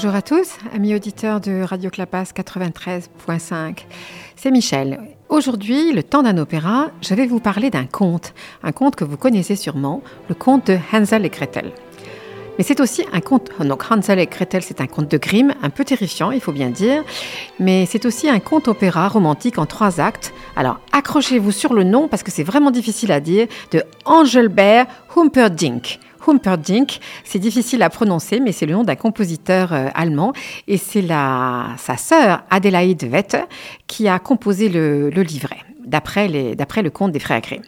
Bonjour à tous, amis auditeurs de Radio Clapas 93.5. C'est Michel. Aujourd'hui, le temps d'un opéra, je vais vous parler d'un conte, un conte que vous connaissez sûrement, le conte de Hansel et Gretel. Mais c'est aussi un conte, donc Hansel et Gretel, c'est un conte de Grimm, un peu terrifiant, il faut bien dire, mais c'est aussi un conte opéra romantique en trois actes. Alors accrochez-vous sur le nom parce que c'est vraiment difficile à dire, de Engelbert Humperdinck. C'est difficile à prononcer, mais c'est le nom d'un compositeur euh, allemand et c'est sa sœur Adelaide Wette qui a composé le, livret d'après le conte des frères Grimm.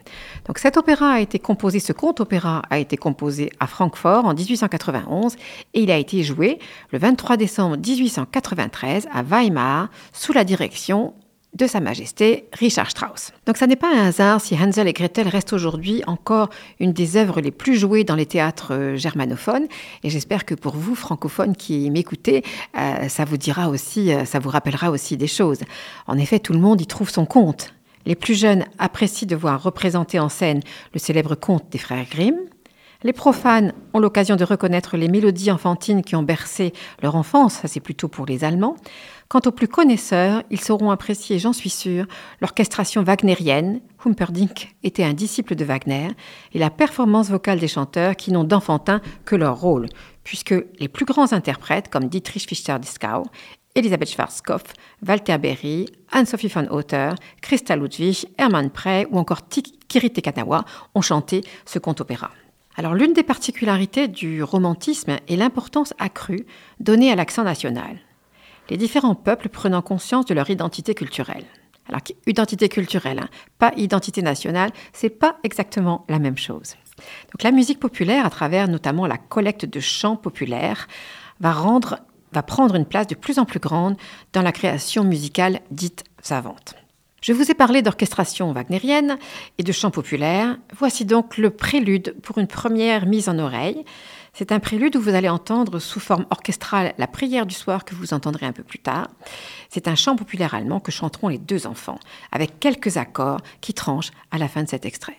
Donc cet opéra a été composé, ce conte opéra a été composé à Francfort en 1891 et il a été joué le 23 décembre 1893 à Weimar sous la direction de Sa Majesté Richard Strauss. Donc ça n'est pas un hasard si Hansel et Gretel reste aujourd'hui encore une des œuvres les plus jouées dans les théâtres euh, germanophones. Et j'espère que pour vous, francophones qui m'écoutez, euh, ça vous dira aussi, euh, ça vous rappellera aussi des choses. En effet, tout le monde y trouve son compte. Les plus jeunes apprécient de voir représenter en scène le célèbre conte des frères Grimm. Les profanes ont l'occasion de reconnaître les mélodies enfantines qui ont bercé leur enfance, ça c'est plutôt pour les Allemands. Quant aux plus connaisseurs, ils sauront apprécier, j'en suis sûr, l'orchestration wagnérienne, Humperdinck était un disciple de Wagner, et la performance vocale des chanteurs qui n'ont d'enfantin que leur rôle, puisque les plus grands interprètes comme Dietrich Fischer-Dieskau Elisabeth Schwarzkopf, Walter Berry, Anne-Sophie von Otter, Christa Ludwig, Hermann Prey ou encore Kiri Tekanawa ont chanté ce conte-opéra. Alors l'une des particularités du romantisme est l'importance accrue donnée à l'accent national. Les différents peuples prenant conscience de leur identité culturelle. Alors identité culturelle, hein, pas identité nationale, c'est pas exactement la même chose. Donc la musique populaire, à travers notamment la collecte de chants populaires, va va prendre une place de plus en plus grande dans la création musicale dite savante. Je vous ai parlé d'orchestration wagnérienne et de chant populaire. Voici donc le prélude pour une première mise en oreille. C'est un prélude où vous allez entendre sous forme orchestrale la prière du soir que vous entendrez un peu plus tard. C'est un chant populaire allemand que chanteront les deux enfants, avec quelques accords qui tranchent à la fin de cet extrait.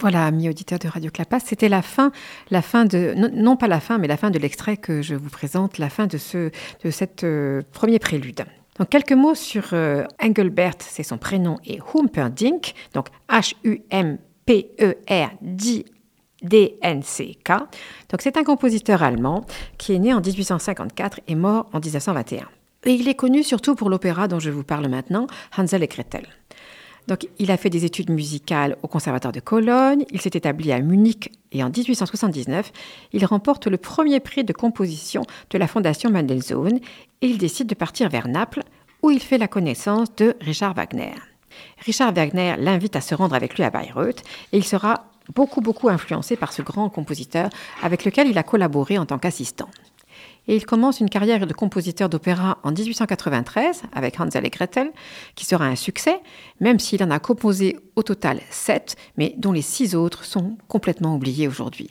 Voilà, amis auditeurs de Radio Clapas, c'était la fin, la fin de, non, pas la fin, mais la fin de l'extrait que je vous présente, la fin de ce, de cette euh, premier prélude. Donc quelques mots sur euh, Engelbert, c'est son prénom, et Humperdinck, donc H-U-M P-E-R-D-N-C-K. Donc c'est un compositeur allemand qui est né en 1854 et mort en 1921. Et il est connu surtout pour l'opéra dont je vous parle maintenant, Hansel et Gretel. Donc, il a fait des études musicales au Conservatoire de Cologne, il s'est établi à Munich et en 1879, il remporte le premier prix de composition de la Fondation Mendelssohn et il décide de partir vers Naples où il fait la connaissance de Richard Wagner. Richard Wagner l'invite à se rendre avec lui à Bayreuth et il sera beaucoup beaucoup influencé par ce grand compositeur avec lequel il a collaboré en tant qu'assistant et il commence une carrière de compositeur d'opéra en 1893 avec Hansel et Gretel, qui sera un succès, même s'il en a composé au total sept, mais dont les six autres sont complètement oubliés aujourd'hui.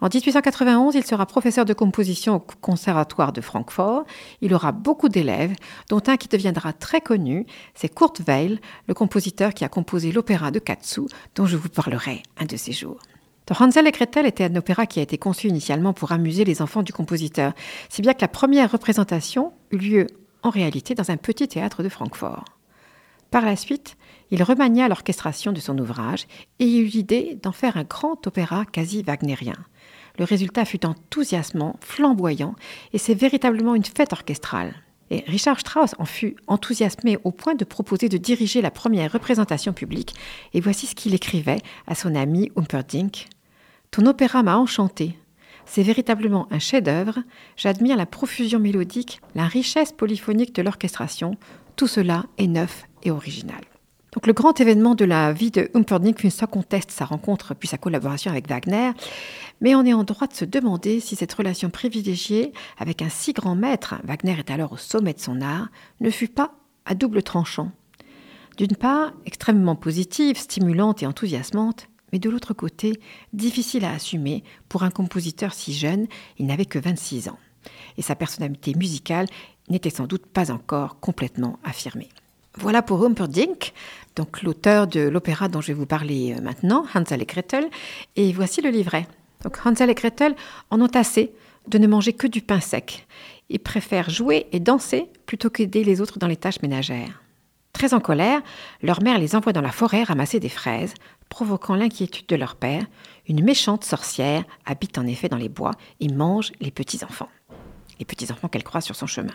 En 1891, il sera professeur de composition au Conservatoire de Francfort. Il aura beaucoup d'élèves, dont un qui deviendra très connu, c'est Kurt Weill, le compositeur qui a composé l'opéra de Katsu, dont je vous parlerai un de ces jours. Hansel et Gretel était un opéra qui a été conçu initialement pour amuser les enfants du compositeur, si bien que la première représentation eut lieu en réalité dans un petit théâtre de Francfort. Par la suite, il remania l'orchestration de son ouvrage et eut l'idée d'en faire un grand opéra quasi wagnérien. Le résultat fut enthousiasmant, flamboyant, et c'est véritablement une fête orchestrale. Et Richard Strauss en fut enthousiasmé au point de proposer de diriger la première représentation publique, et voici ce qu'il écrivait à son ami Humperdinck. Ton opéra m'a enchanté. C'est véritablement un chef-d'œuvre. J'admire la profusion mélodique, la richesse polyphonique de l'orchestration. Tout cela est neuf et original. Donc le grand événement de la vie de Humperdinck sans conteste sa rencontre puis sa collaboration avec Wagner, mais on est en droit de se demander si cette relation privilégiée avec un si grand maître, Wagner est alors au sommet de son art, ne fut pas à double tranchant. D'une part, extrêmement positive, stimulante et enthousiasmante, mais de l'autre côté, difficile à assumer pour un compositeur si jeune, il n'avait que 26 ans. Et sa personnalité musicale n'était sans doute pas encore complètement affirmée. Voilà pour Humperdinck, donc l'auteur de l'opéra dont je vais vous parler euh, maintenant, Hansel et Gretel, et voici le livret. Hansel et Gretel en ont assez de ne manger que du pain sec. Ils préfèrent jouer et danser plutôt qu'aider les autres dans les tâches ménagères. Très en colère, leur mère les envoie dans la forêt ramasser des fraises, provoquant l'inquiétude de leur père. Une méchante sorcière habite en effet dans les bois et mange les petits-enfants. Les petits-enfants qu'elle croise sur son chemin.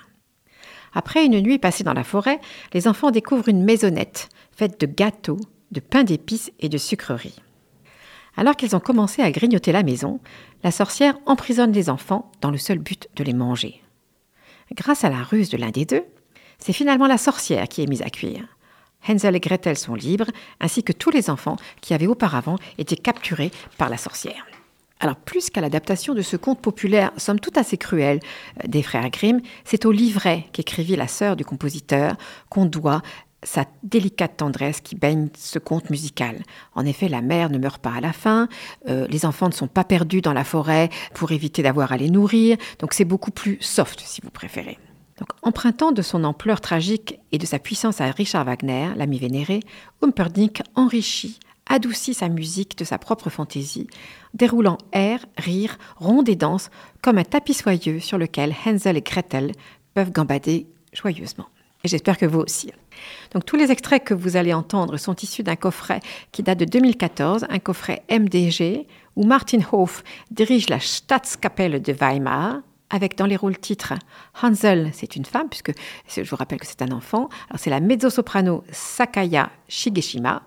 Après une nuit passée dans la forêt, les enfants découvrent une maisonnette faite de gâteaux, de pain d'épices et de sucreries. Alors qu'ils ont commencé à grignoter la maison, la sorcière emprisonne les enfants dans le seul but de les manger. Grâce à la ruse de l'un des deux, c'est finalement la sorcière qui est mise à cuire. Hansel et Gretel sont libres, ainsi que tous les enfants qui avaient auparavant été capturés par la sorcière. Alors, plus qu'à l'adaptation de ce conte populaire, somme toute assez cruel, euh, des frères Grimm, c'est au livret qu'écrivit la sœur du compositeur qu'on doit sa délicate tendresse qui baigne ce conte musical. En effet, la mère ne meurt pas à la fin, euh, les enfants ne sont pas perdus dans la forêt pour éviter d'avoir à les nourrir, donc c'est beaucoup plus soft si vous préférez. Donc, empruntant de son ampleur tragique et de sa puissance à Richard Wagner, l'ami vénéré, Humperdinck enrichit, adoucit sa musique de sa propre fantaisie, déroulant airs, rires, rondes et danses comme un tapis soyeux sur lequel Hansel et Gretel peuvent gambader joyeusement. Et j'espère que vous aussi. Donc tous les extraits que vous allez entendre sont issus d'un coffret qui date de 2014, un coffret MDG, où Martin Hof dirige la Staatskapelle de Weimar, avec dans les rôles titres Hansel, c'est une femme, puisque je vous rappelle que c'est un enfant. Alors c'est la mezzo-soprano Sakaya Shigeshima.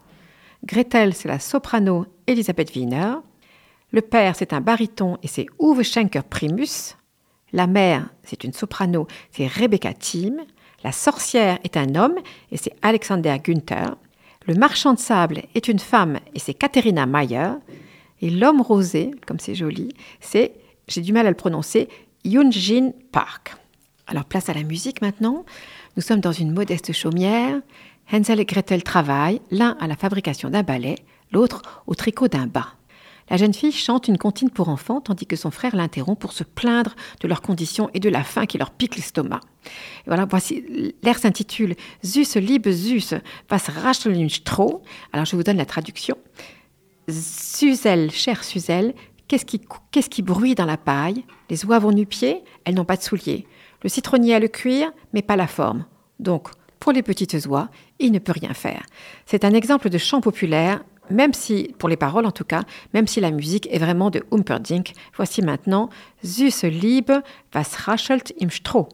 Gretel, c'est la soprano Elisabeth Wiener. Le père, c'est un baryton et c'est Uwe Schenker Primus. La mère, c'est une soprano, c'est Rebecca Thiem. La sorcière est un homme et c'est Alexander Günther. Le marchand de sable est une femme et c'est Katharina Mayer. Et l'homme rosé, comme c'est joli, c'est, j'ai du mal à le prononcer, Yunjin Park. Alors place à la musique maintenant. Nous sommes dans une modeste chaumière. Hansel et Gretel travaillent, l'un à la fabrication d'un balai, l'autre au tricot d'un bas. La jeune fille chante une comptine pour enfants, tandis que son frère l'interrompt pour se plaindre de leurs conditions et de la faim qui leur pique l'estomac. Voilà, voici, l'air s'intitule Zus liebe Zus, was rascheln Stroh. Alors je vous donne la traduction. Suzel, chère Suzel, Qu'est-ce qui, qu'est-ce qui bruit dans la paille? Les oies vont nu-pieds, elles n'ont pas de souliers. Le citronnier a le cuir, mais pas la forme. Donc, pour les petites oies, il ne peut rien faire. C'est un exemple de chant populaire même si, pour les paroles en tout cas, même si la musique est vraiment de Humperdinck. Voici maintenant Süße Liebe, was raschelt im Stroh.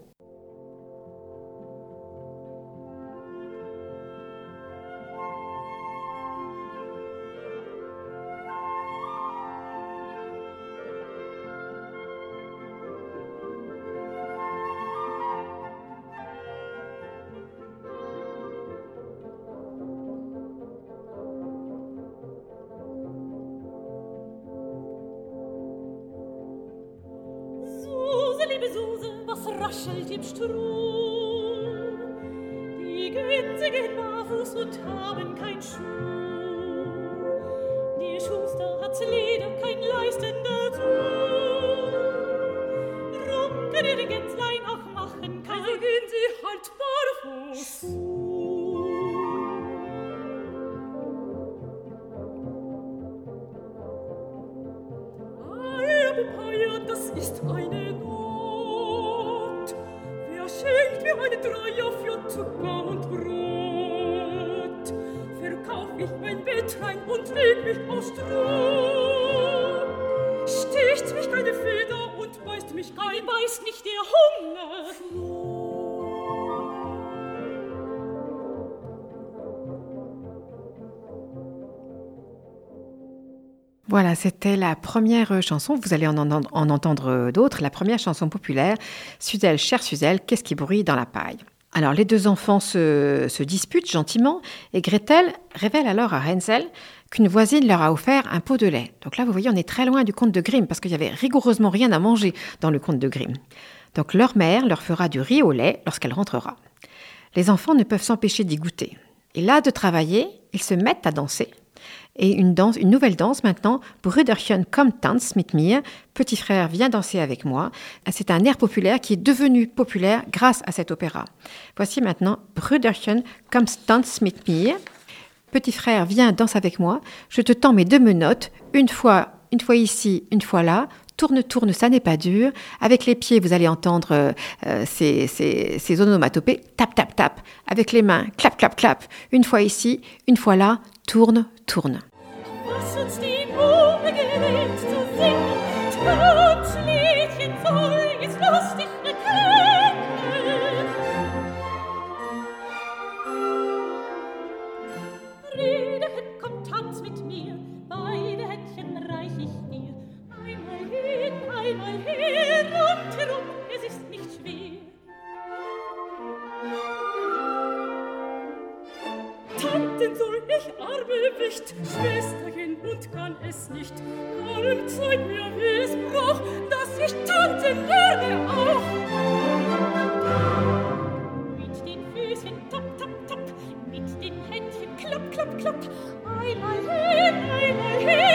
Und leg mich auf Stroh. Sticht mich keine Feder und beißt mich kein, beißt nicht der Hunger. Voilà, c'était la première chanson. Vous allez en, entendre d'autres. La première chanson populaire, Suzelle, chère Suzelle, qu'est-ce qui bruit dans la paille? Alors les deux enfants se, disputent gentiment et Gretel révèle alors à Hansel qu'une voisine leur a offert un pot de lait. Donc là, vous voyez, on est très loin du conte de Grimm parce qu'il y avait rigoureusement rien à manger dans le conte de Grimm. Donc leur mère leur fera du riz au lait lorsqu'elle rentrera. Les enfants ne peuvent s'empêcher d'y goûter. Et là de travailler, ils se mettent à danser et une danse, une nouvelle danse maintenant, Brüderchen kommt tanz mit mir, Petit frère viens danser avec moi. C'est un air populaire qui est devenu populaire grâce à cet opéra. Voici maintenant Brüderchen kommt tanz mit mir. Petit frère viens danser avec moi. Je te tends mes deux menottes, une fois, une fois ici, une fois là. Tourne, tourne, ça n'est pas dur. Avec les pieds, vous allez entendre euh, ces, ces onomatopées. Tap, tap, tap. Avec les mains, clap, clap, clap. Une fois ici, une fois là. Tourne, tourne. Nicht, Schwesterchen, und kann es nicht. Darum zeig mir, wie es braucht, dass ich Tante lerne auch. Mit den Füßen tap, tap, tap, mit den Händchen klapp, klapp, klapp, einmal hin, einmal her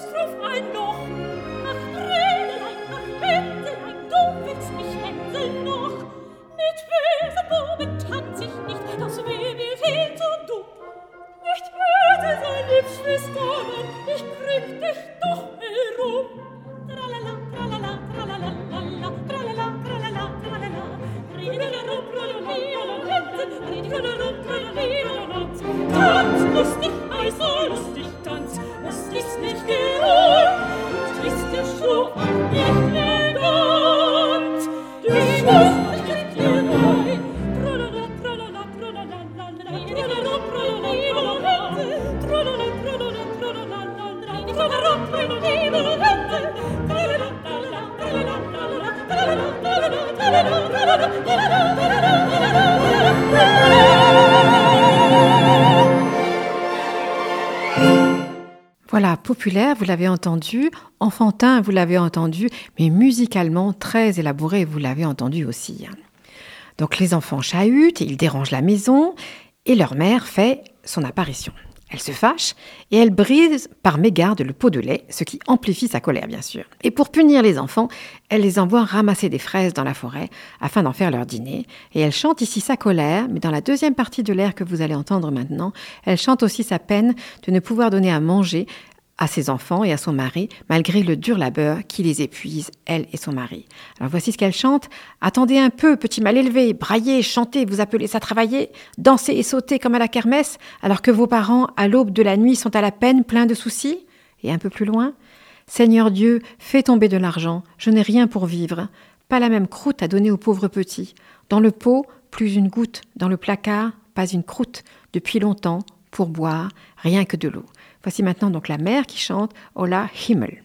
selbst auf ein Loch. Populaire, vous l'avez entendu, enfantin, vous l'avez entendu, mais musicalement très élaboré, vous l'avez entendu aussi. Donc les enfants chahutent, ils dérangent la maison, et leur mère fait son apparition. Elle se fâche et elle brise par mégarde le pot de lait, ce qui amplifie sa colère bien sûr. Et pour punir les enfants, elle les envoie ramasser des fraises dans la forêt afin d'en faire leur dîner. Et elle chante ici sa colère, mais dans la deuxième partie de l'air que vous allez entendre maintenant, elle chante aussi sa peine de ne pouvoir donner à manger à ses enfants et à son mari, malgré le dur labeur qui les épuise, elle et son mari. Alors voici ce qu'elle chante. Attendez un peu, petit mal élevé, braillez, chantez, vous appelez ça travailler, dansez et sautez comme à la kermesse, alors que vos parents, à l'aube de la nuit, sont à la peine, pleins de soucis. Et un peu plus loin, Seigneur Dieu, fais tomber de l'argent, je n'ai rien pour vivre, pas la même croûte à donner aux pauvres petits. Dans le pot, plus une goutte, dans le placard, pas une croûte, depuis longtemps, pour boire, rien que de l'eau. Voici maintenant donc la mère qui chante Hola Himmel.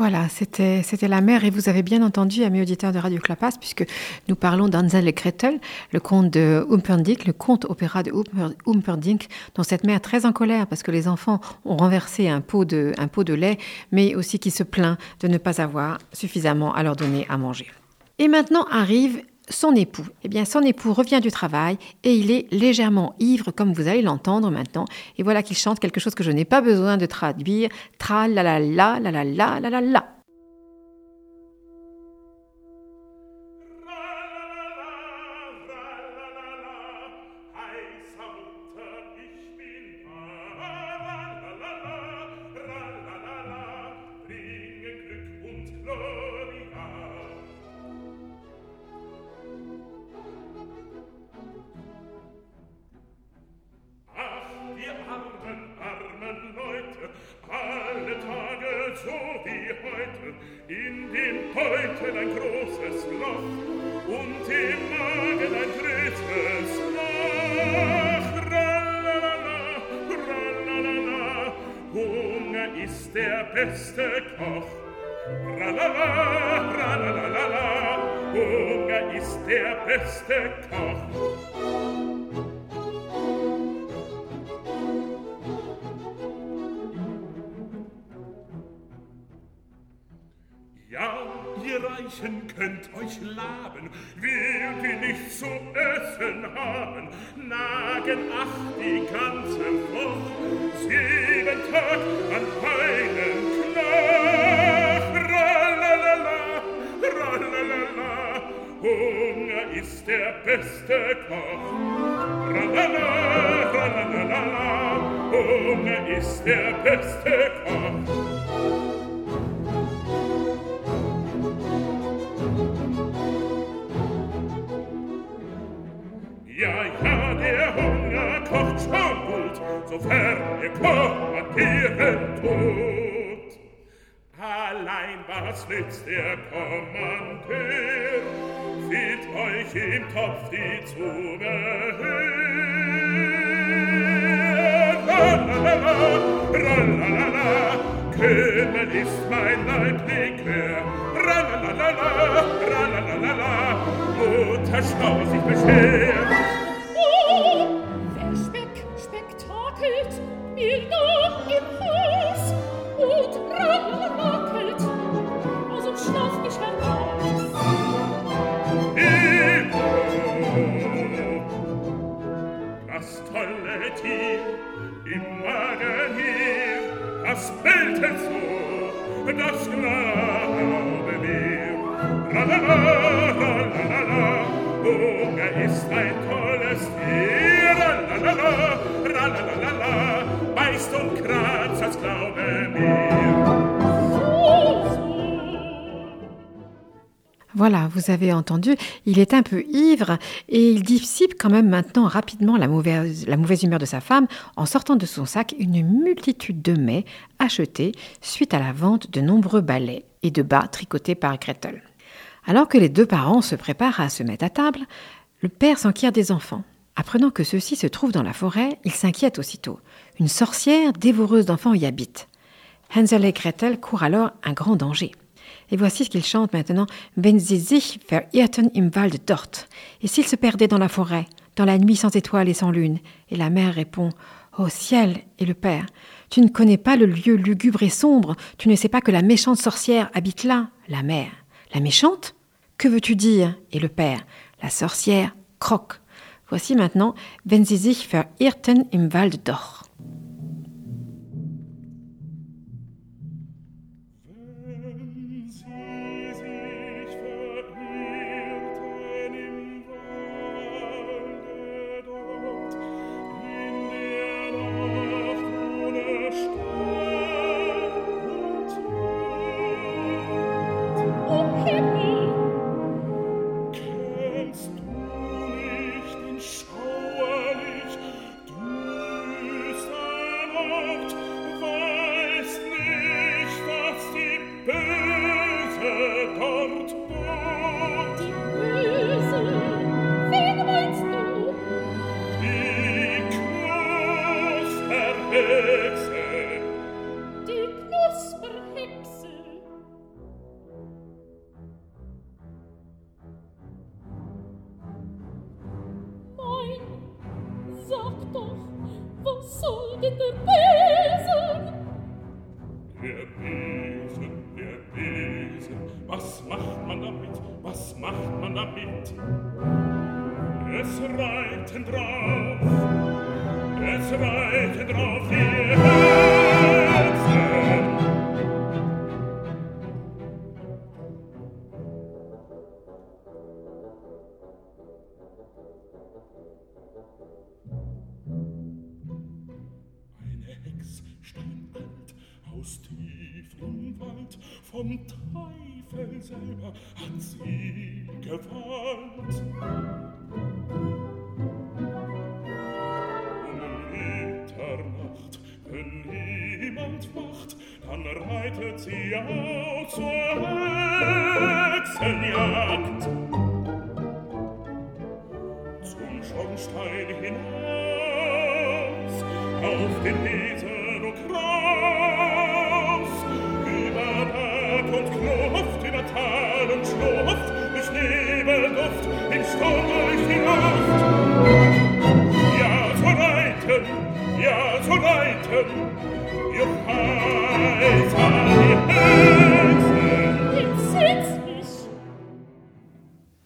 Voilà, c'était la mer et vous avez bien entendu, amis auditeurs de Radio Clapas, puisque nous parlons d'Hansel et Gretel, le conte de Humperdinck, le conte opéra de Humper- Humperdinck, dont cette mère très en colère parce que les enfants ont renversé un pot de un pot de lait, mais aussi qui se plaint de ne pas avoir suffisamment à leur donner à manger. Et maintenant arrive son époux. Eh bien, son époux revient du travail et il est légèrement ivre, comme vous allez l'entendre maintenant. Et voilà qu'il chante quelque chose que je n'ai pas besoin de traduire. Tra la la la la la la la la. Ist der beste Koch. Ja, ja, der Hunger kocht schon gut, sofern ihr kommandieren tut. Allein was nützt der Kommandeur? im Kopf die Zunge Ralalala, Kümmel ist mein Leib nicht mehr. Ralalala, Ralalala, Mutter Schau sich beschert. Vous avez entendu, il est un peu ivre et il dissipe quand même maintenant rapidement la mauvaise, humeur de sa femme en sortant de son sac une multitude de mets achetés suite à la vente de nombreux balais et de bas tricotés par Gretel. Alors que les deux parents se préparent à se mettre à table, le père s'enquiert des enfants. Apprenant que ceux-ci se trouvent dans la forêt, il s'inquiète aussitôt. Une sorcière dévoreuse d'enfants y habite. Hansel et Gretel courent alors un grand danger. Et voici ce qu'ils chantent maintenant. Wenn sie sich verirrten im Wald dort. Et s'ils se perdaient dans la forêt, dans la nuit sans étoiles et sans lune. Et la mère répond Ô ciel Et le père Tu ne connais pas le lieu lugubre et sombre. Tu ne sais pas que la méchante sorcière habite là. La mère La méchante? Que veux-tu dire? Et le père La sorcière croque. Voici maintenant Wenn sie sich verirrten im Wald dort.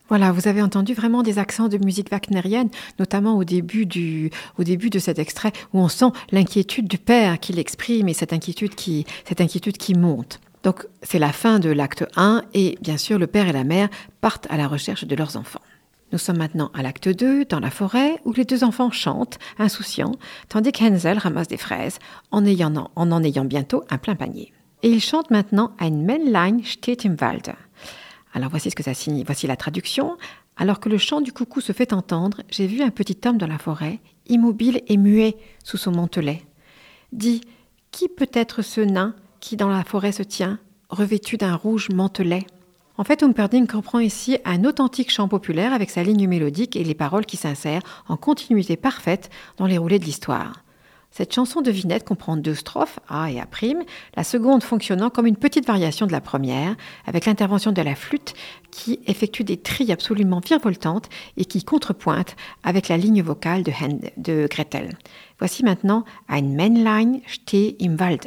Voilà, vous avez entendu vraiment des accents de musique wagnérienne, notamment au début, du, de cet extrait où on sent l'inquiétude du père qui l'exprime et cette inquiétude qui monte. Donc c'est la fin de l'acte 1 et bien sûr le père et la mère partent à la recherche de leurs enfants. Nous sommes maintenant à l'acte 2, dans la forêt, où les deux enfants chantent, insouciants, tandis qu'Hansel ramasse des fraises, en, ayant, en ayant bientôt un plein panier. Et ils chantent maintenant Ein Männlein steht im Walde. Alors voici ce que ça signifie. Voici la traduction. Alors que le chant du coucou se fait entendre, j'ai vu un petit homme dans la forêt, immobile et muet sous son mantelet. Dis, qui peut être ce nain? Qui dans la forêt se tient, revêtu d'un rouge mantelet En fait, Humperdinck reprend ici un authentique chant populaire avec sa ligne mélodique et les paroles qui s'insèrent en continuité parfaite dans les roulés de l'histoire. Cette chanson de Vinette comprend deux strophes, A et A', la seconde fonctionnant comme une petite variation de la première, avec l'intervention de la flûte qui effectue des trilles absolument virevoltantes et qui contrepointe avec la ligne vocale de, Gretel. Voici maintenant Ein Männlein steht im Wald?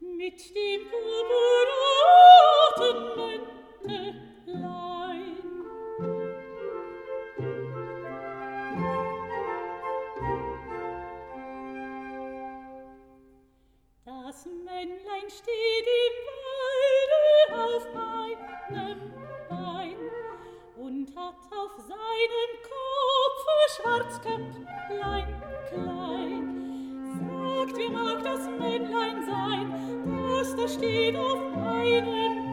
Mit dem purpurroten Mäntlein. Das Männlein steht im Walde auf einem Bein und hat auf seinem Kopfe Schwarzköpflein klein. Sagt, wer mag das Männlein sein, das da steht auf einem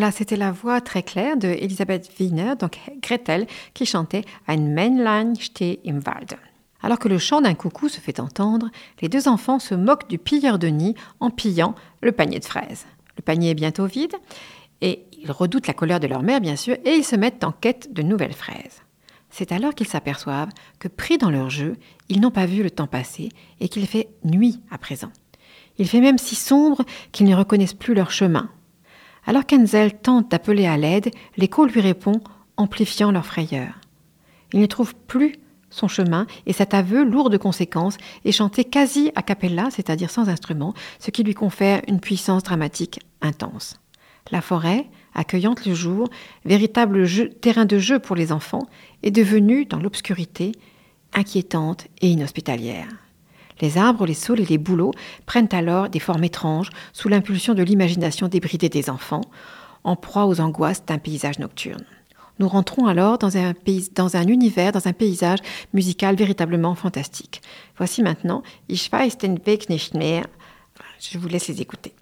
Voilà, c'était la voix très claire de Elisabeth Wiener, donc Gretel, qui chantait Ein Männlein steht im Wald. Alors que le chant d'un coucou se fait entendre, les deux enfants se moquent du pilleur de nid en pillant le panier de fraises. Le panier est bientôt vide et ils redoutent la colère de leur mère, bien sûr, et ils se mettent en quête de nouvelles fraises. C'est alors qu'ils s'aperçoivent que, pris dans leur jeu, ils n'ont pas vu le temps passer et qu'il fait nuit à présent. Il fait même si sombre qu'ils ne reconnaissent plus leur chemin. Alors qu'Enzel tente d'appeler à l'aide, l'écho lui répond, amplifiant leur frayeur. Il ne trouve plus son chemin et cet aveu, lourd de conséquences, est chanté quasi a cappella, c'est-à-dire sans instrument, ce qui lui confère une puissance dramatique intense. La forêt, accueillante le jour, véritable terrain de jeu pour les enfants, est devenue, dans l'obscurité, inquiétante et inhospitalière. Les arbres, les saules et les bouleaux prennent alors des formes étranges sous l'impulsion de l'imagination débridée des enfants, en proie aux angoisses d'un paysage nocturne. Nous rentrons alors dans un, univers, dans un paysage musical véritablement fantastique. Voici maintenant Ich weiß den mehr. Je vous laisse les écouter.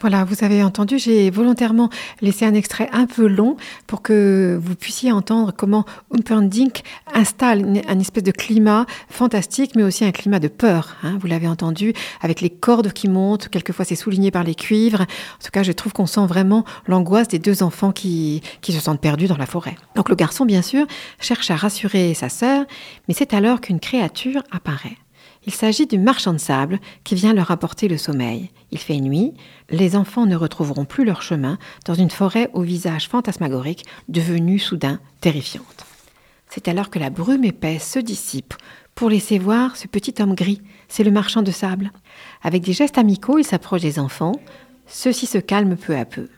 Voilà, vous avez entendu, j'ai volontairement laissé un extrait un peu long pour que vous puissiez entendre comment Humperdinck installe une- un espèce de climat fantastique, mais aussi un climat de peur. hein. vous l'avez entendu, avec les cordes qui montent, quelquefois c'est souligné par les cuivres. En tout cas, je trouve qu'on sent vraiment l'angoisse des deux enfants qui, qui se sentent perdus dans la forêt. Donc le garçon, bien sûr, cherche à rassurer sa sœur, mais c'est alors qu'une créature apparaît. Il s'agit du marchand de sable qui vient leur apporter le sommeil. Il fait nuit, les enfants ne retrouveront plus leur chemin dans une forêt au visage fantasmagorique devenue soudain terrifiante. C'est alors que la brume épaisse se dissipe pour laisser voir ce petit homme gris, c'est le marchand de sable. Avec des gestes amicaux, il s'approche des enfants, Ceux-ci se calment peu à peu.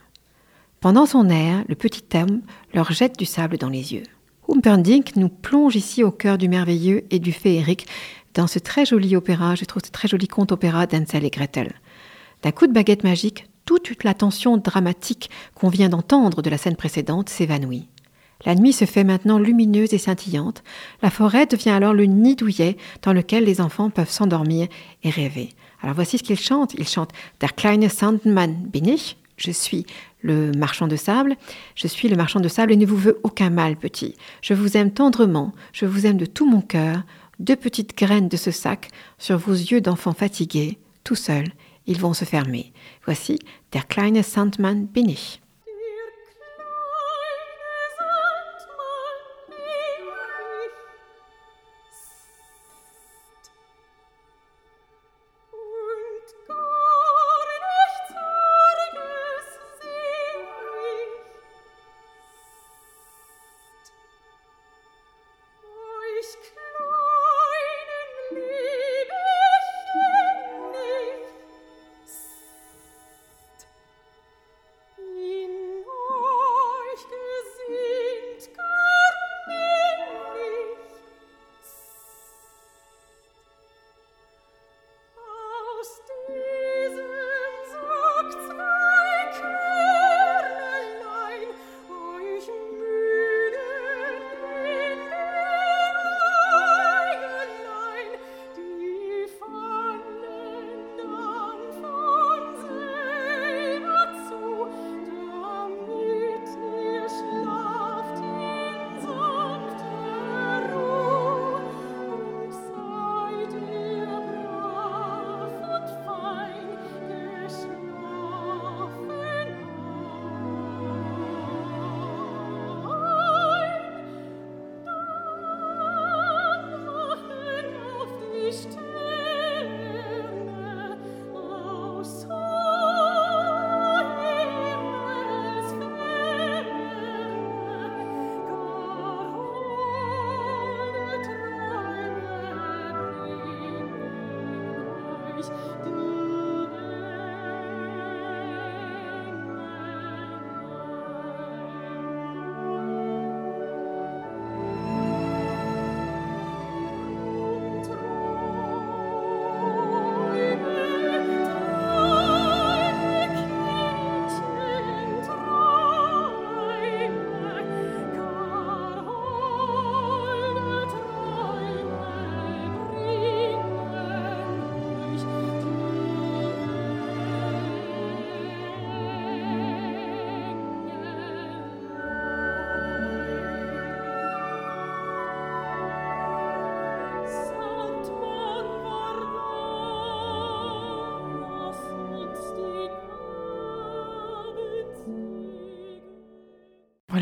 Pendant son air, le petit homme leur jette du sable dans les yeux. Humperdinck nous plonge ici au cœur du merveilleux et du féerique dans ce très joli opéra, je trouve ce très joli conte opéra d'Ansel et Gretel. D'un coup de baguette magique, toute la tension dramatique qu'on vient d'entendre de la scène précédente s'évanouit. La nuit se fait maintenant lumineuse et scintillante. La forêt devient alors le nid douillet dans lequel les enfants peuvent s'endormir et rêver. Alors voici ce qu'ils chantent. Ils chantent Der kleine Sandmann bin ich. Je suis le marchand de sable. Je suis le marchand de sable et ne vous veux aucun mal, petit. Je vous aime tendrement. Je vous aime de tout mon cœur. Deux petites graines de ce sac sur vos yeux d'enfant fatigués, tout seuls, ils vont se fermer. Voici Der kleine Sandmann bin ich.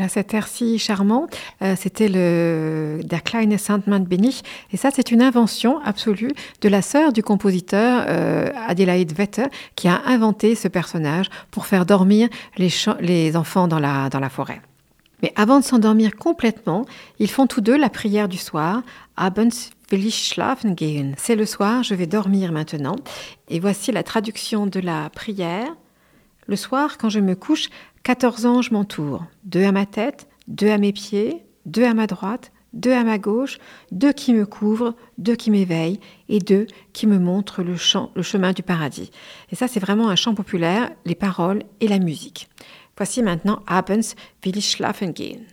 Voilà cet air si charmant. Euh, C'était le Der kleine Sandmann bin ich. Et ça, c'est une invention absolue de la sœur du compositeur euh, Adelaide Vetter qui a inventé ce personnage pour faire dormir les enfants dans la, dans la forêt. Mais avant de s'endormir complètement, ils font tous deux la prière du soir. Abends will ich schlafen gehen. C'est le soir, je vais dormir maintenant. Et voici la traduction de la prière. Le soir, quand je me couche, quatorze anges m'entourent. Deux à ma tête, deux à mes pieds, deux à ma droite, deux à ma gauche, deux qui me couvrent, deux qui m'éveillent et deux qui me montrent le, le chemin du paradis. Et ça, c'est vraiment un chant populaire, les paroles et la musique. Voici maintenant Abends will ich schlafen gehen.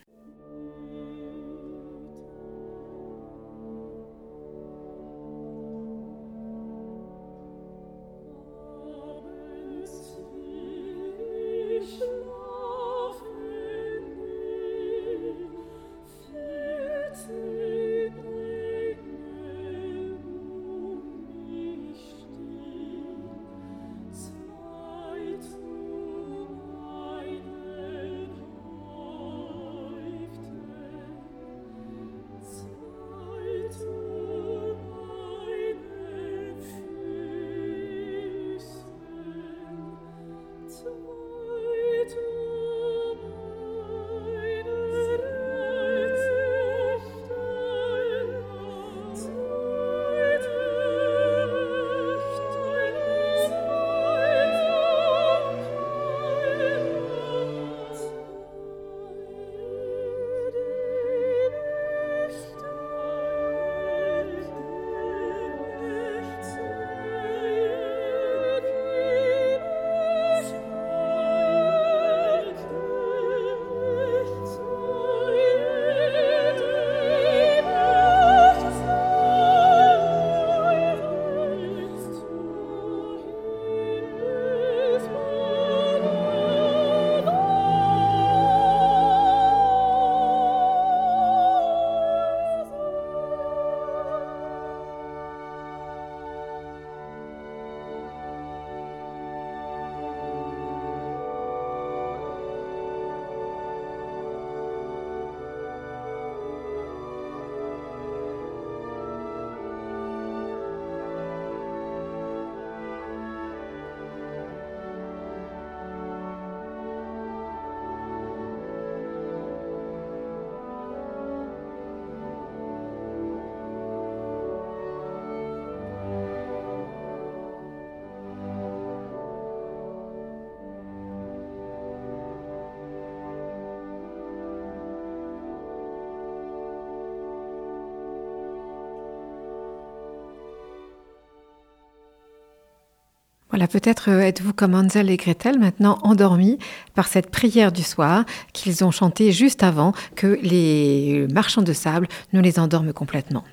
Peut-être euh, êtes-vous comme Hansel et Gretel maintenant endormis par cette prière du soir qu'ils ont chantée juste avant que les marchands de sable ne les endorment complètement.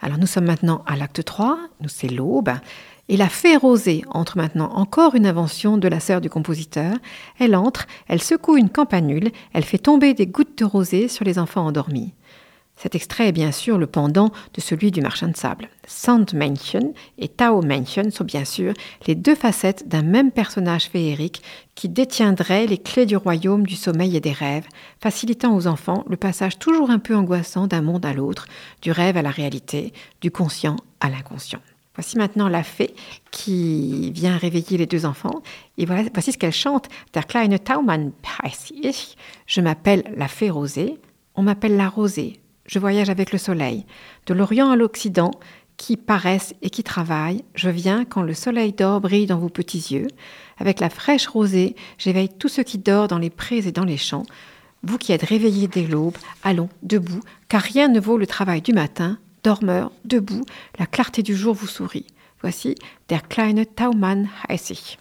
Alors nous sommes maintenant à l'acte 3, nous c'est l'aube, et la fée rosée entre maintenant encore une invention de la sœur du compositeur. Elle entre, elle secoue une campanule, elle fait tomber des gouttes de rosée sur les enfants endormis. Cet extrait est bien sûr le pendant de celui du marchand de sable. Sand Mansion et Tao Mansion sont bien sûr les deux facettes d'un même personnage féerique qui détiendrait les clés du royaume du sommeil et des rêves, facilitant aux enfants le passage toujours un peu angoissant d'un monde à l'autre, du rêve à la réalité, du conscient à l'inconscient. Voici maintenant la fée qui vient réveiller les deux enfants. Et voilà, voici ce qu'elle chante. Der kleine Taumann ich. Je m'appelle la fée rosée. On m'appelle la rosée. Je voyage avec le soleil. De l'Orient à l'Occident, qui paraissent et qui travaillent, je viens quand le soleil d'or brille dans vos petits yeux. Avec la fraîche rosée, j'éveille tout ce qui dort dans les prés et dans les champs. Vous qui êtes réveillés dès l'aube, allons, debout, car rien ne vaut le travail du matin, dormeur, debout, la clarté du jour vous sourit. Voici Der kleine Taumann heiß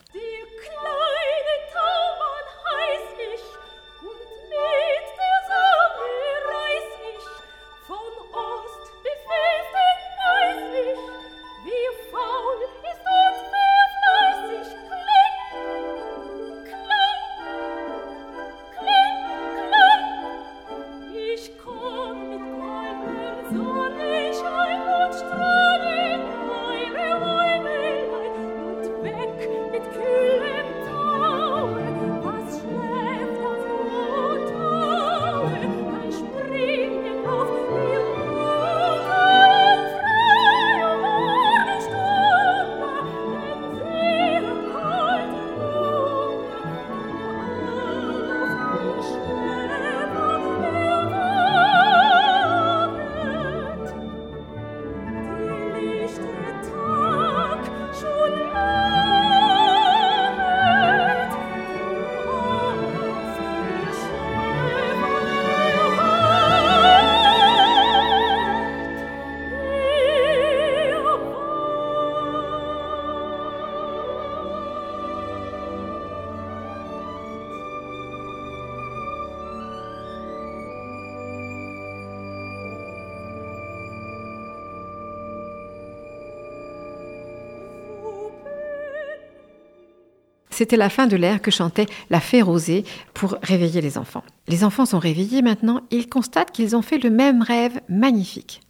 C'était la fin de l'air que chantait la fée rosée pour réveiller les enfants. Les enfants sont réveillés maintenant ils constatent qu'ils ont fait le même rêve magnifique.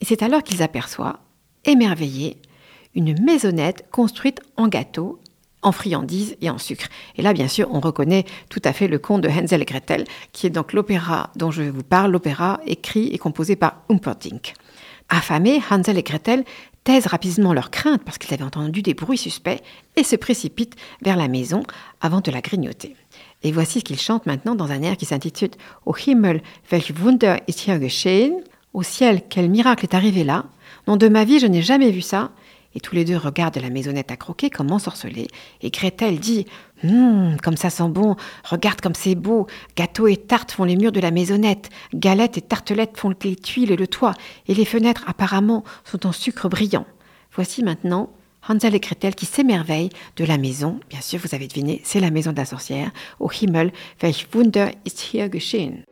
Et c'est alors qu'ils aperçoivent, émerveillés, une maisonnette construite en gâteau, en friandises et en sucre. Et là, bien sûr, on reconnaît tout à fait le conte de Hansel et Gretel, qui est donc l'opéra dont je vous parle, l'opéra écrit et composé par Humperdinck. Affamés, Hansel et Gretel taisent rapidement leurs craintes parce qu'ils avaient entendu des bruits suspects et se précipitent vers la maison avant de la grignoter. Et voici ce qu'ils chantent maintenant dans un air qui s'intitule Au Himmel, welch Wunder ist hier geschehen Au ciel, quel miracle est arrivé là Non, de ma vie, je n'ai jamais vu ça. Et tous les deux regardent la maisonnette à croquer comme ensorcelés. Et Gretel dit Hum, comme ça sent bon, regarde comme c'est beau. Gâteaux et tartes font les murs de la maisonnette. Galettes et tartelettes font les tuiles et le toit. Et les fenêtres, apparemment, sont en sucre brillant. Voici maintenant Hansel et Gretel qui s'émerveillent de la maison. Bien sûr, vous avez deviné, c'est la maison de la sorcière. Au Himmel, welch Wunder ist hier geschehen?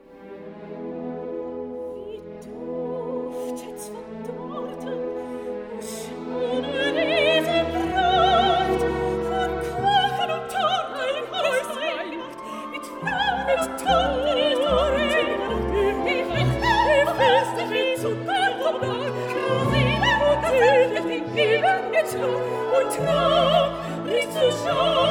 Nicht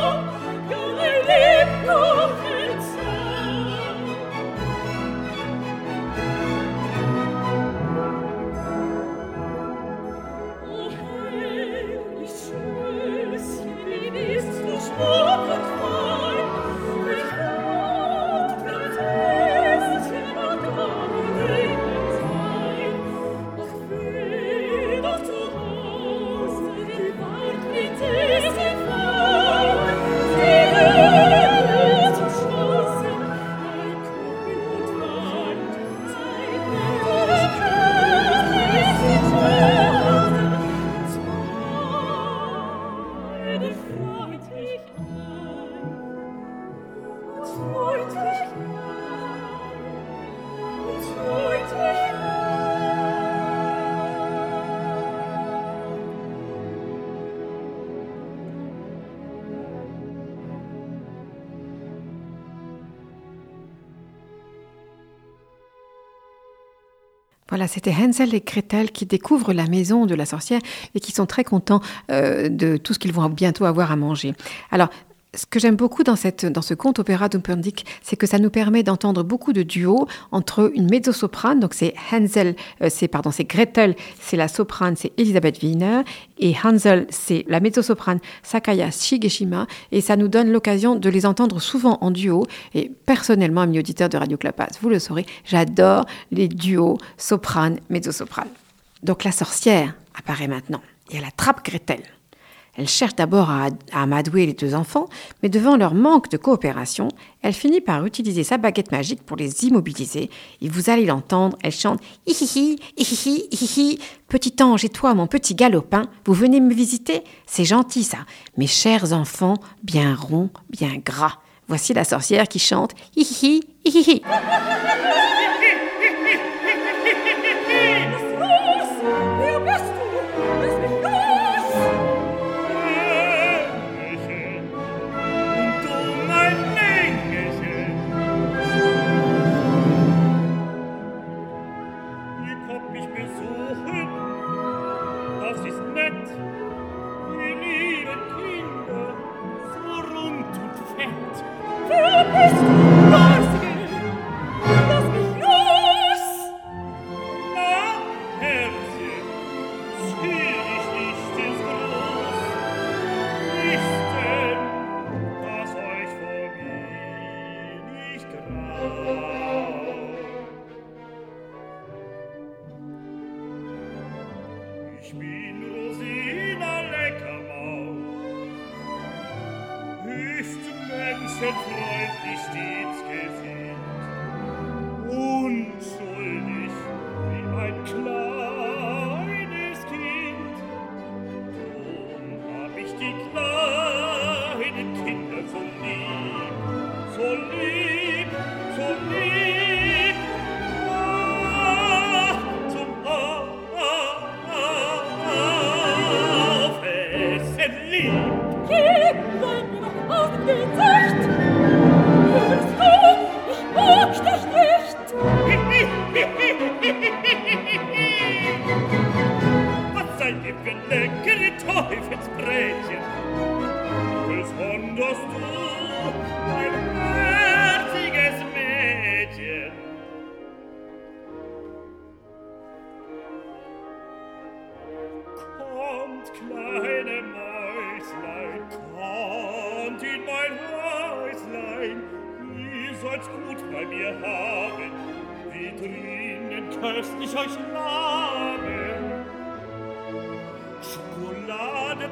C'était Hansel et Gretel qui découvrent la maison de la sorcière et qui sont très contents euh, de tout ce qu'ils vont bientôt avoir à manger. Alors, ce que j'aime beaucoup dans, ce conte opéra d'Umperdick, c'est que ça nous permet d'entendre beaucoup de duos entre une mezzo-soprane, donc c'est Hansel, euh, pardon, c'est Gretel, c'est la soprane, c'est Elisabeth Wiener, et Hansel, c'est la mezzo-soprane Sakaya Shigeshima, et ça nous donne l'occasion de les entendre souvent en duo. Et personnellement, ami auditeur de Radio Clapas, vous le saurez, j'adore les duos soprane mezzo-soprane. Donc la sorcière apparaît maintenant et elle attrape Gretel. Elle cherche d'abord à, amadouer les deux enfants, mais devant leur manque de coopération, elle finit par utiliser sa baguette magique pour les immobiliser. Et vous allez l'entendre, elle chante Hihihi, hihihi, hihihi. Petit ange et toi, mon petit galopin, vous venez me visiter? C'est gentil ça. Mes chers enfants, bien ronds, bien gras. Voici la sorcière qui chante Hihihi, hihihi.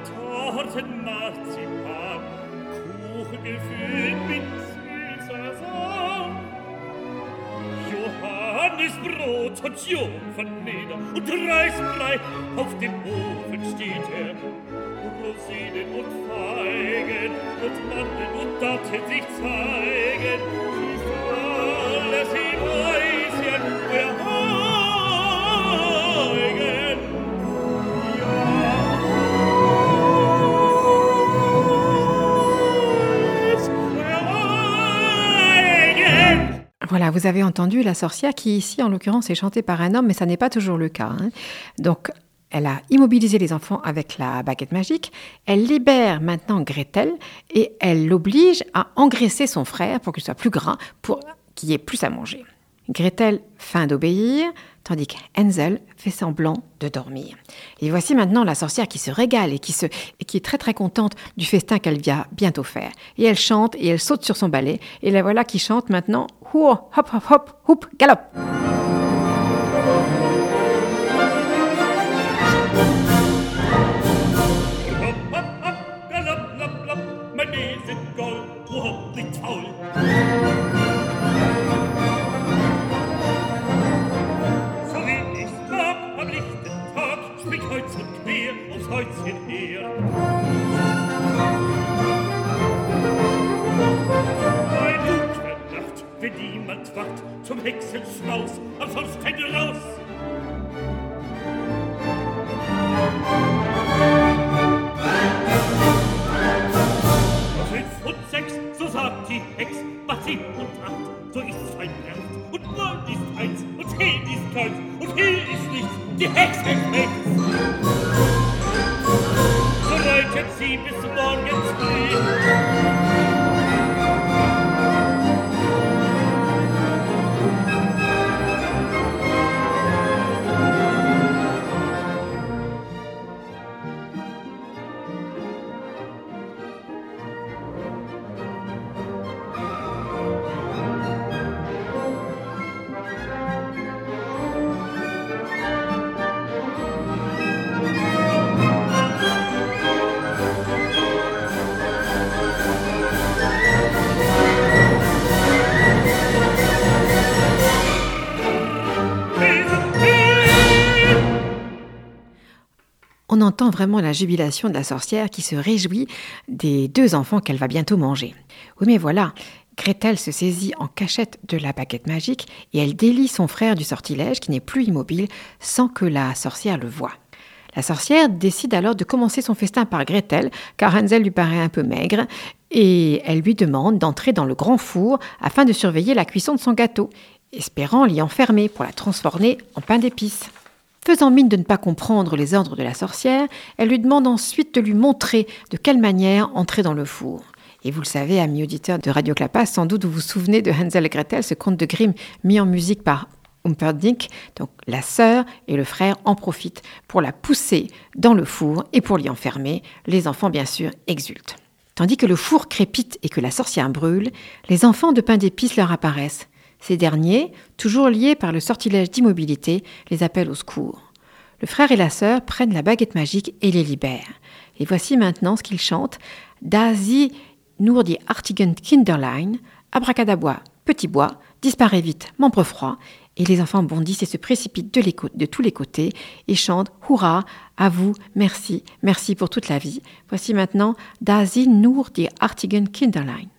Torten, Marzipan, Kuchen gefüllt mit süßer Sahne. Johannisbrot und Jungfernleder und Reisbrei, auf dem Ofen steht er. Rosinen und Feigen und Mandeln und Datteln sich zeigen. Vous avez entendu la sorcière qui ici, en l'occurrence, est chantée par un homme, mais ça n'est pas toujours le cas. hein. Donc, elle a immobilisé les enfants avec la baguette magique. Elle libère maintenant Gretel et elle l'oblige à engraisser son frère pour qu'il soit plus gras, pour qu'il y ait plus à manger. Gretel feint d'obéir, tandis qu'Hansel fait semblant de dormir. Et voici maintenant la sorcière qui se régale et qui, se, et qui est très très contente du festin qu'elle va bientôt faire. Et elle chante et elle saute sur son balai. Et la voilà qui chante maintenant hop hop hop, houp, galop. Hexenschmaus am Schornstein raus. Fünf und sechs, so sagt die Hex, was sieben und acht, so ist's ein Nacht. Und neun ist eins, und zehn ist keins, und hier ist nichts, die Hex weg. So reitet sie bis morgens früh, entend vraiment la jubilation de la sorcière qui se réjouit des deux enfants qu'elle va bientôt manger. Oui mais voilà, Gretel se saisit en cachette de la baguette magique et elle délie son frère du sortilège qui n'est plus immobile sans que la sorcière le voie. La sorcière décide alors de commencer son festin par Gretel, car Hansel lui paraît un peu maigre, et elle lui demande d'entrer dans le grand four afin de surveiller la cuisson de son gâteau, espérant l'y enfermer pour la transformer en pain d'épices. Faisant mine de ne pas comprendre les ordres de la sorcière, elle lui demande ensuite de lui montrer de quelle manière entrer dans le four. Et vous le savez, amis auditeurs de Radio Clapas, sans doute vous vous souvenez de Hansel et Gretel, ce conte de Grimm mis en musique par Humperdinck. Donc la sœur et le frère en profitent pour la pousser dans le four et pour l'y enfermer. Les enfants, bien sûr, exultent. Tandis que le four crépite et que la sorcière brûle, les enfants de pain d'épices leur apparaissent. Ces derniers, toujours liés par le sortilège d'immobilité, les appellent au secours. Le frère et la sœur prennent la baguette magique et les libèrent. Et voici maintenant ce qu'ils chantent. Daisy nur die artigen Kinderlein, abracadabois, petit bois, disparaît vite, membre froid, et les enfants bondissent et se précipitent de, tous les côtés et chantent Hurrah, à vous, merci, merci pour toute la vie. Voici maintenant Daisy nur die artigen Kinderlein.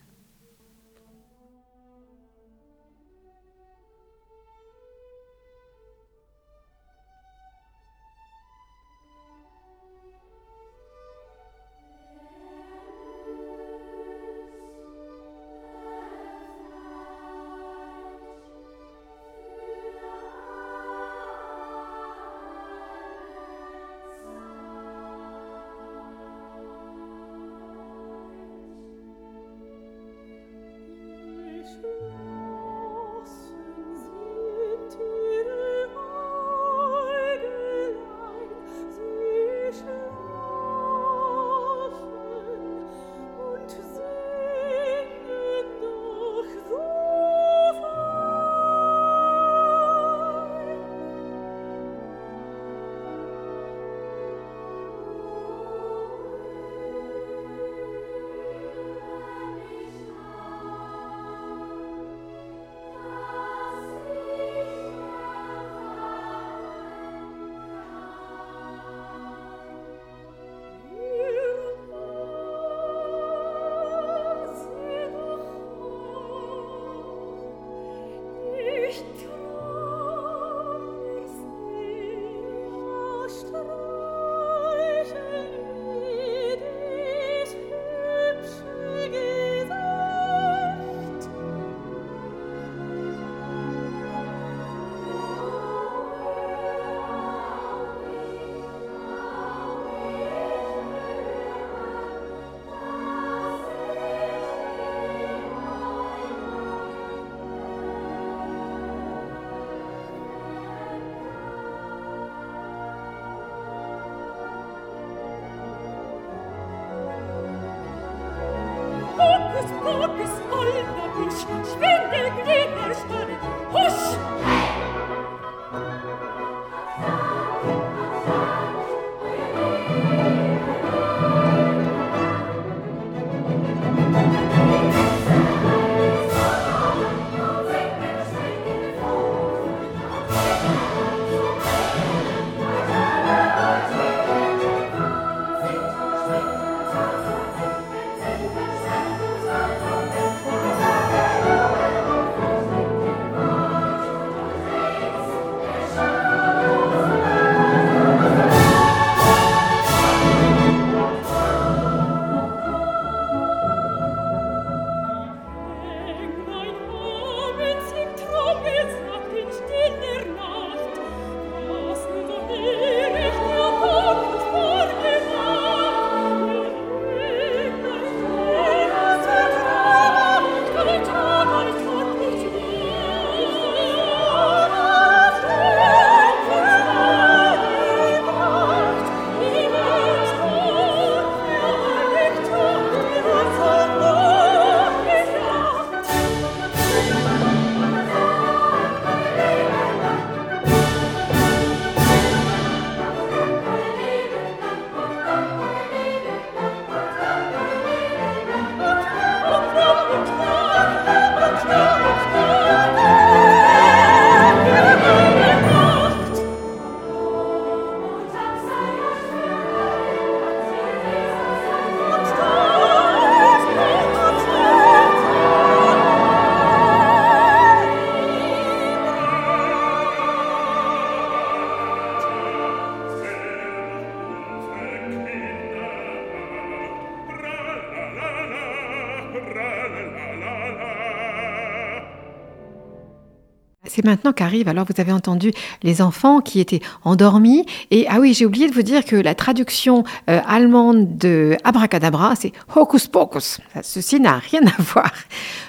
C'est maintenant qu'arrive. Alors vous avez entendu les enfants qui étaient endormis. Et ah oui, j'ai oublié de vous dire que la traduction euh, allemande de abracadabra, c'est hocus pocus. Ceci n'a rien à voir.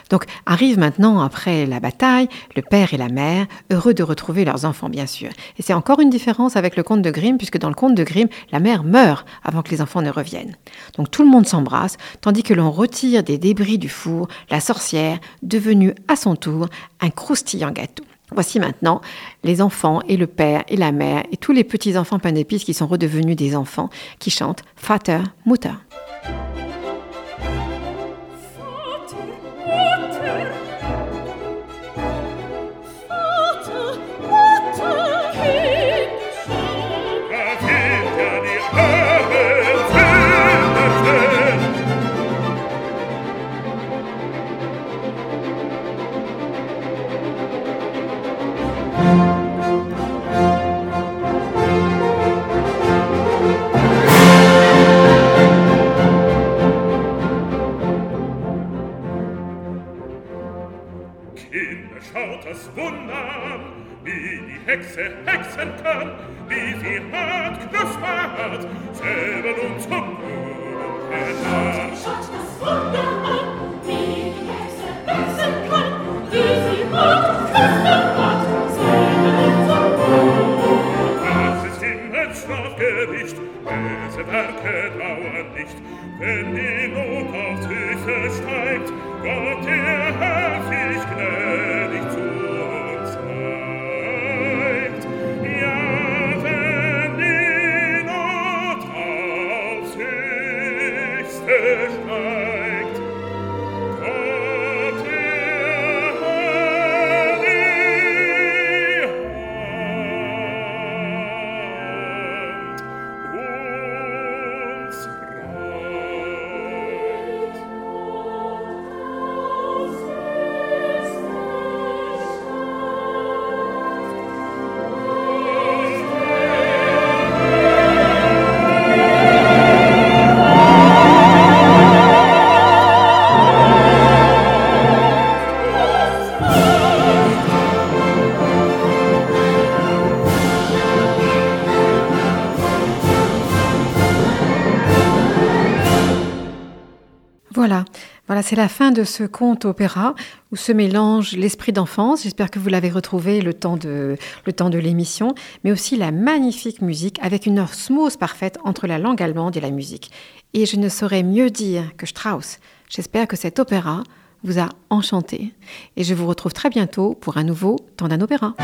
Donc arrive maintenant, après la bataille, le père et la mère, heureux de retrouver leurs enfants, bien sûr. Et c'est encore une différence avec le conte de Grimm, puisque dans le conte de Grimm, la mère meurt avant que les enfants ne reviennent. Donc tout le monde s'embrasse, tandis que l'on retire des débris du four la sorcière, devenue à son tour un croustillant gâteau. Voici maintenant les enfants et le père et la mère et tous les petits-enfants pain d'épices qui sont redevenus des enfants qui chantent Vater, Mutter. wundern, wie die Hexe hexen kann, wie sie hat knuspert, selber nun zum Boden vernarrt. Schaut, schaut das Wunder an, wie die Hexe hexen kann, wie sie hat knuspert, selber nun zum Boden Das ist himmels Strafgericht, böse Werke dauern nicht, wenn die Not auf sich steigt, Gott c'est la fin de ce conte opéra où se mélange l'esprit d'enfance. J'espère que vous l'avez retrouvé le temps de le temps de l'émission, mais aussi la magnifique musique avec une osmose parfaite entre la langue allemande et la musique. Et je ne saurais mieux dire que Strauss. J'espère que cet opéra vous a enchanté et je vous retrouve très bientôt pour un nouveau temps d'un opéra.